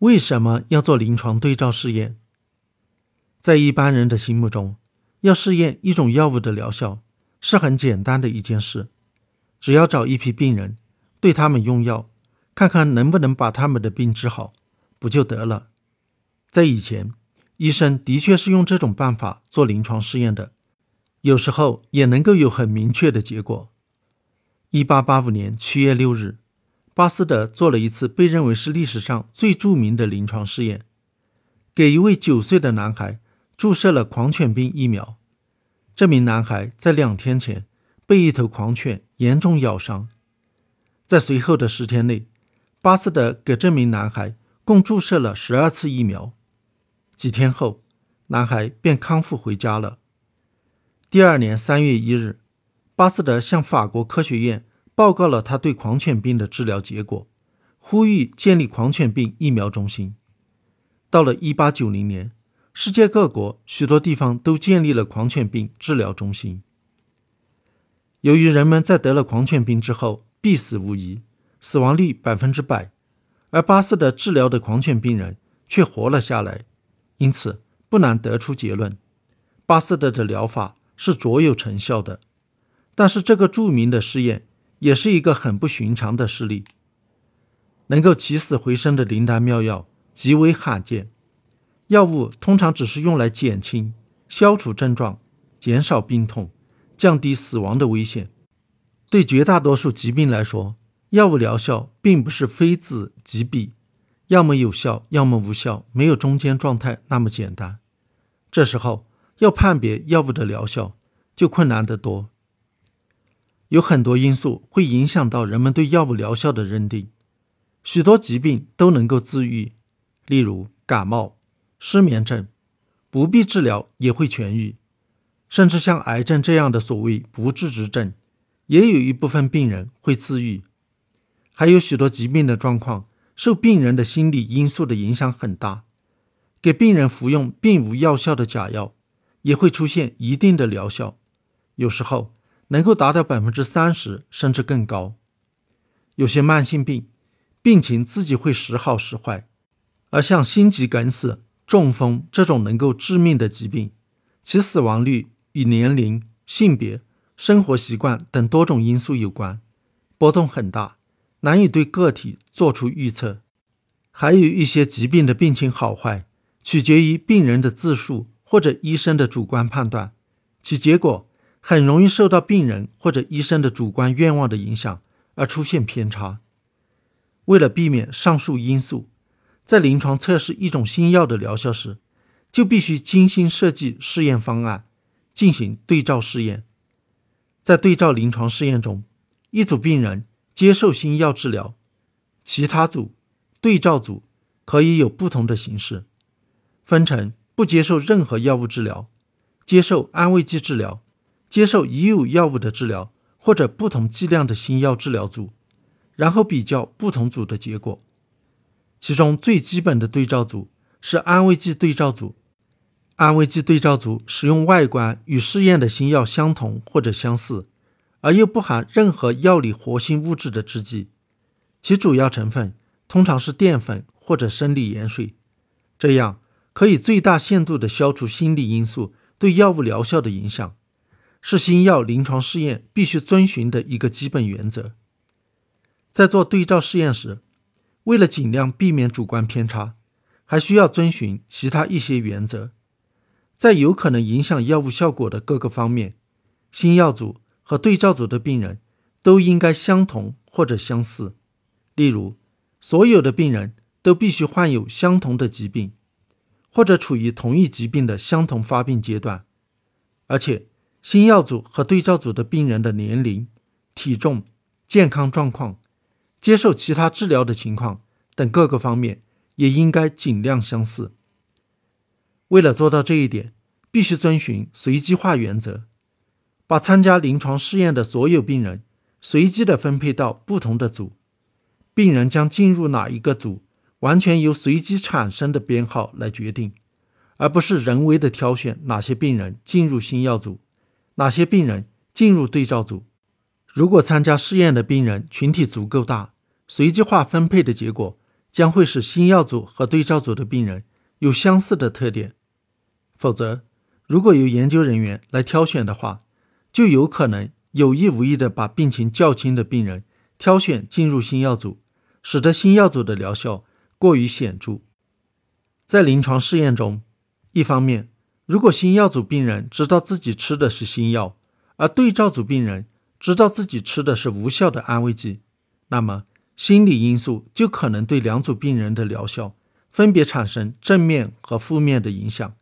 为什么要做临床对照试验？在一般人的心目中，要试验一种药物的疗效是很简单的一件事，只要找一批病人，对他们用药，看看能不能把他们的病治好，不就得了？在以前，医生的确是用这种办法做临床试验的，有时候也能够有很明确的结果。一八八五年七月六日，巴斯德做了一次被认为是历史上最著名的临床试验，给一位九岁的男孩注射了狂犬病疫苗。这名男孩在两天前被一头狂犬严重咬伤，在随后的十天内，巴斯德给这名男孩共注射了十二次疫苗。几天后，男孩便康复回家了。第二年三月一日，巴斯德向法国科学院报告了他对狂犬病的治疗结果，呼吁建立狂犬病疫苗中心。到了一八九零年，世界各国许多地方都建立了狂犬病治疗中心。由于人们在得了狂犬病之后必死无疑，死亡率百分之百，而巴斯德治疗的狂犬病人却活了下来。因此，不难得出结论：巴斯德的疗法是卓有成效的。但是，这个著名的试验也是一个很不寻常的事例。能够起死回生的灵丹妙药极为罕见。药物通常只是用来减轻、消除症状、减少病痛、降低死亡的危险。对绝大多数疾病来说，药物疗效并不是非此即彼。要么有效，要么无效，没有中间状态那么简单。这时候要判别药物的疗效就困难得多。有很多因素会影响到人们对药物疗效的认定。许多疾病都能够自愈，例如感冒、失眠症，不必治疗也会痊愈。甚至像癌症这样的所谓不治之症，也有一部分病人会自愈。还有许多疾病的状况。受病人的心理因素的影响很大，给病人服用并无药效的假药，也会出现一定的疗效，有时候能够达到百分之三十甚至更高。有些慢性病，病情自己会时好时坏，而像心肌梗死、中风这种能够致命的疾病，其死亡率与年龄、性别、生活习惯等多种因素有关，波动很大。难以对个体做出预测，还有一些疾病的病情好坏取决于病人的自述或者医生的主观判断，其结果很容易受到病人或者医生的主观愿望的影响而出现偏差。为了避免上述因素，在临床测试一种新药的疗效时，就必须精心设计试验方案，进行对照试验。在对照临床试验中，一组病人。接受新药治疗，其他组对照组可以有不同的形式，分成不接受任何药物治疗、接受安慰剂治疗、接受已有药物的治疗或者不同剂量的新药治疗组，然后比较不同组的结果。其中最基本的对照组是安慰剂对照组，安慰剂对照组使用外观与试验的新药相同或者相似。而又不含任何药理活性物质的制剂，其主要成分通常是淀粉或者生理盐水，这样可以最大限度地消除心理因素对药物疗效的影响，是新药临床试验必须遵循的一个基本原则。在做对照试验时，为了尽量避免主观偏差，还需要遵循其他一些原则，在有可能影响药物效果的各个方面，新药组。和对照组的病人都应该相同或者相似，例如，所有的病人都必须患有相同的疾病，或者处于同一疾病的相同发病阶段，而且新药组和对照组的病人的年龄、体重、健康状况、接受其他治疗的情况等各个方面也应该尽量相似。为了做到这一点，必须遵循随机化原则。把参加临床试验的所有病人随机的分配到不同的组，病人将进入哪一个组，完全由随机产生的编号来决定，而不是人为的挑选哪些病人进入新药组，哪些病人进入对照组。如果参加试验的病人群体足够大，随机化分配的结果将会使新药组和对照组的病人有相似的特点。否则，如果由研究人员来挑选的话，就有可能有意无意地把病情较轻的病人挑选进入新药组，使得新药组的疗效过于显著。在临床试验中，一方面，如果新药组病人知道自己吃的是新药，而对照组病人知道自己吃的是无效的安慰剂，那么心理因素就可能对两组病人的疗效分别产生正面和负面的影响。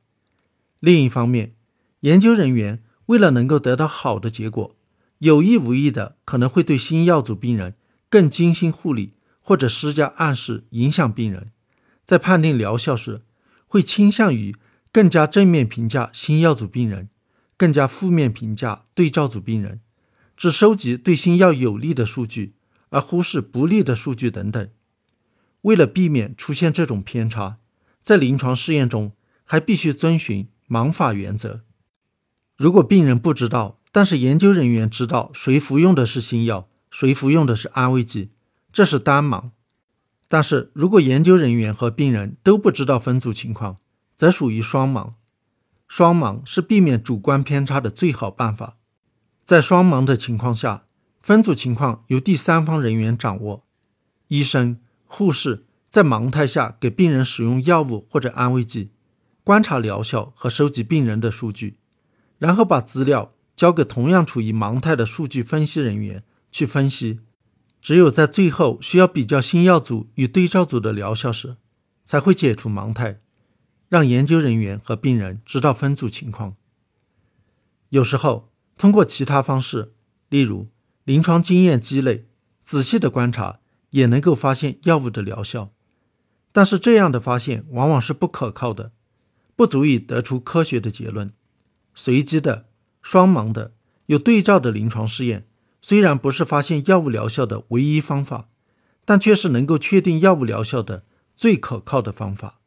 另一方面，研究人员为了能够得到好的结果，有意无意的可能会对新药组病人更精心护理，或者施加暗示，影响病人。在判定疗效时，会倾向于更加正面评价新药组病人，更加负面评价对照组病人，只收集对新药有利的数据，而忽视不利的数据等等。为了避免出现这种偏差，在临床试验中还必须遵循。盲法原则：如果病人不知道，但是研究人员知道谁服用的是新药，谁服用的是安慰剂，这是单盲；但是如果研究人员和病人都不知道分组情况，则属于双盲。双盲是避免主观偏差的最好办法。在双盲的情况下，分组情况由第三方人员掌握，医生、护士在盲态下给病人使用药物或者安慰剂。观察疗效和收集病人的数据，然后把资料交给同样处于盲态的数据分析人员去分析。只有在最后需要比较新药组与对照组的疗效时，才会解除盲态，让研究人员和病人知道分组情况。有时候通过其他方式，例如临床经验积累、仔细的观察，也能够发现药物的疗效。但是这样的发现往往是不可靠的。不足以得出科学的结论。随机的、双盲的、有对照的临床试验，虽然不是发现药物疗效的唯一方法，但却是能够确定药物疗效的最可靠的方法。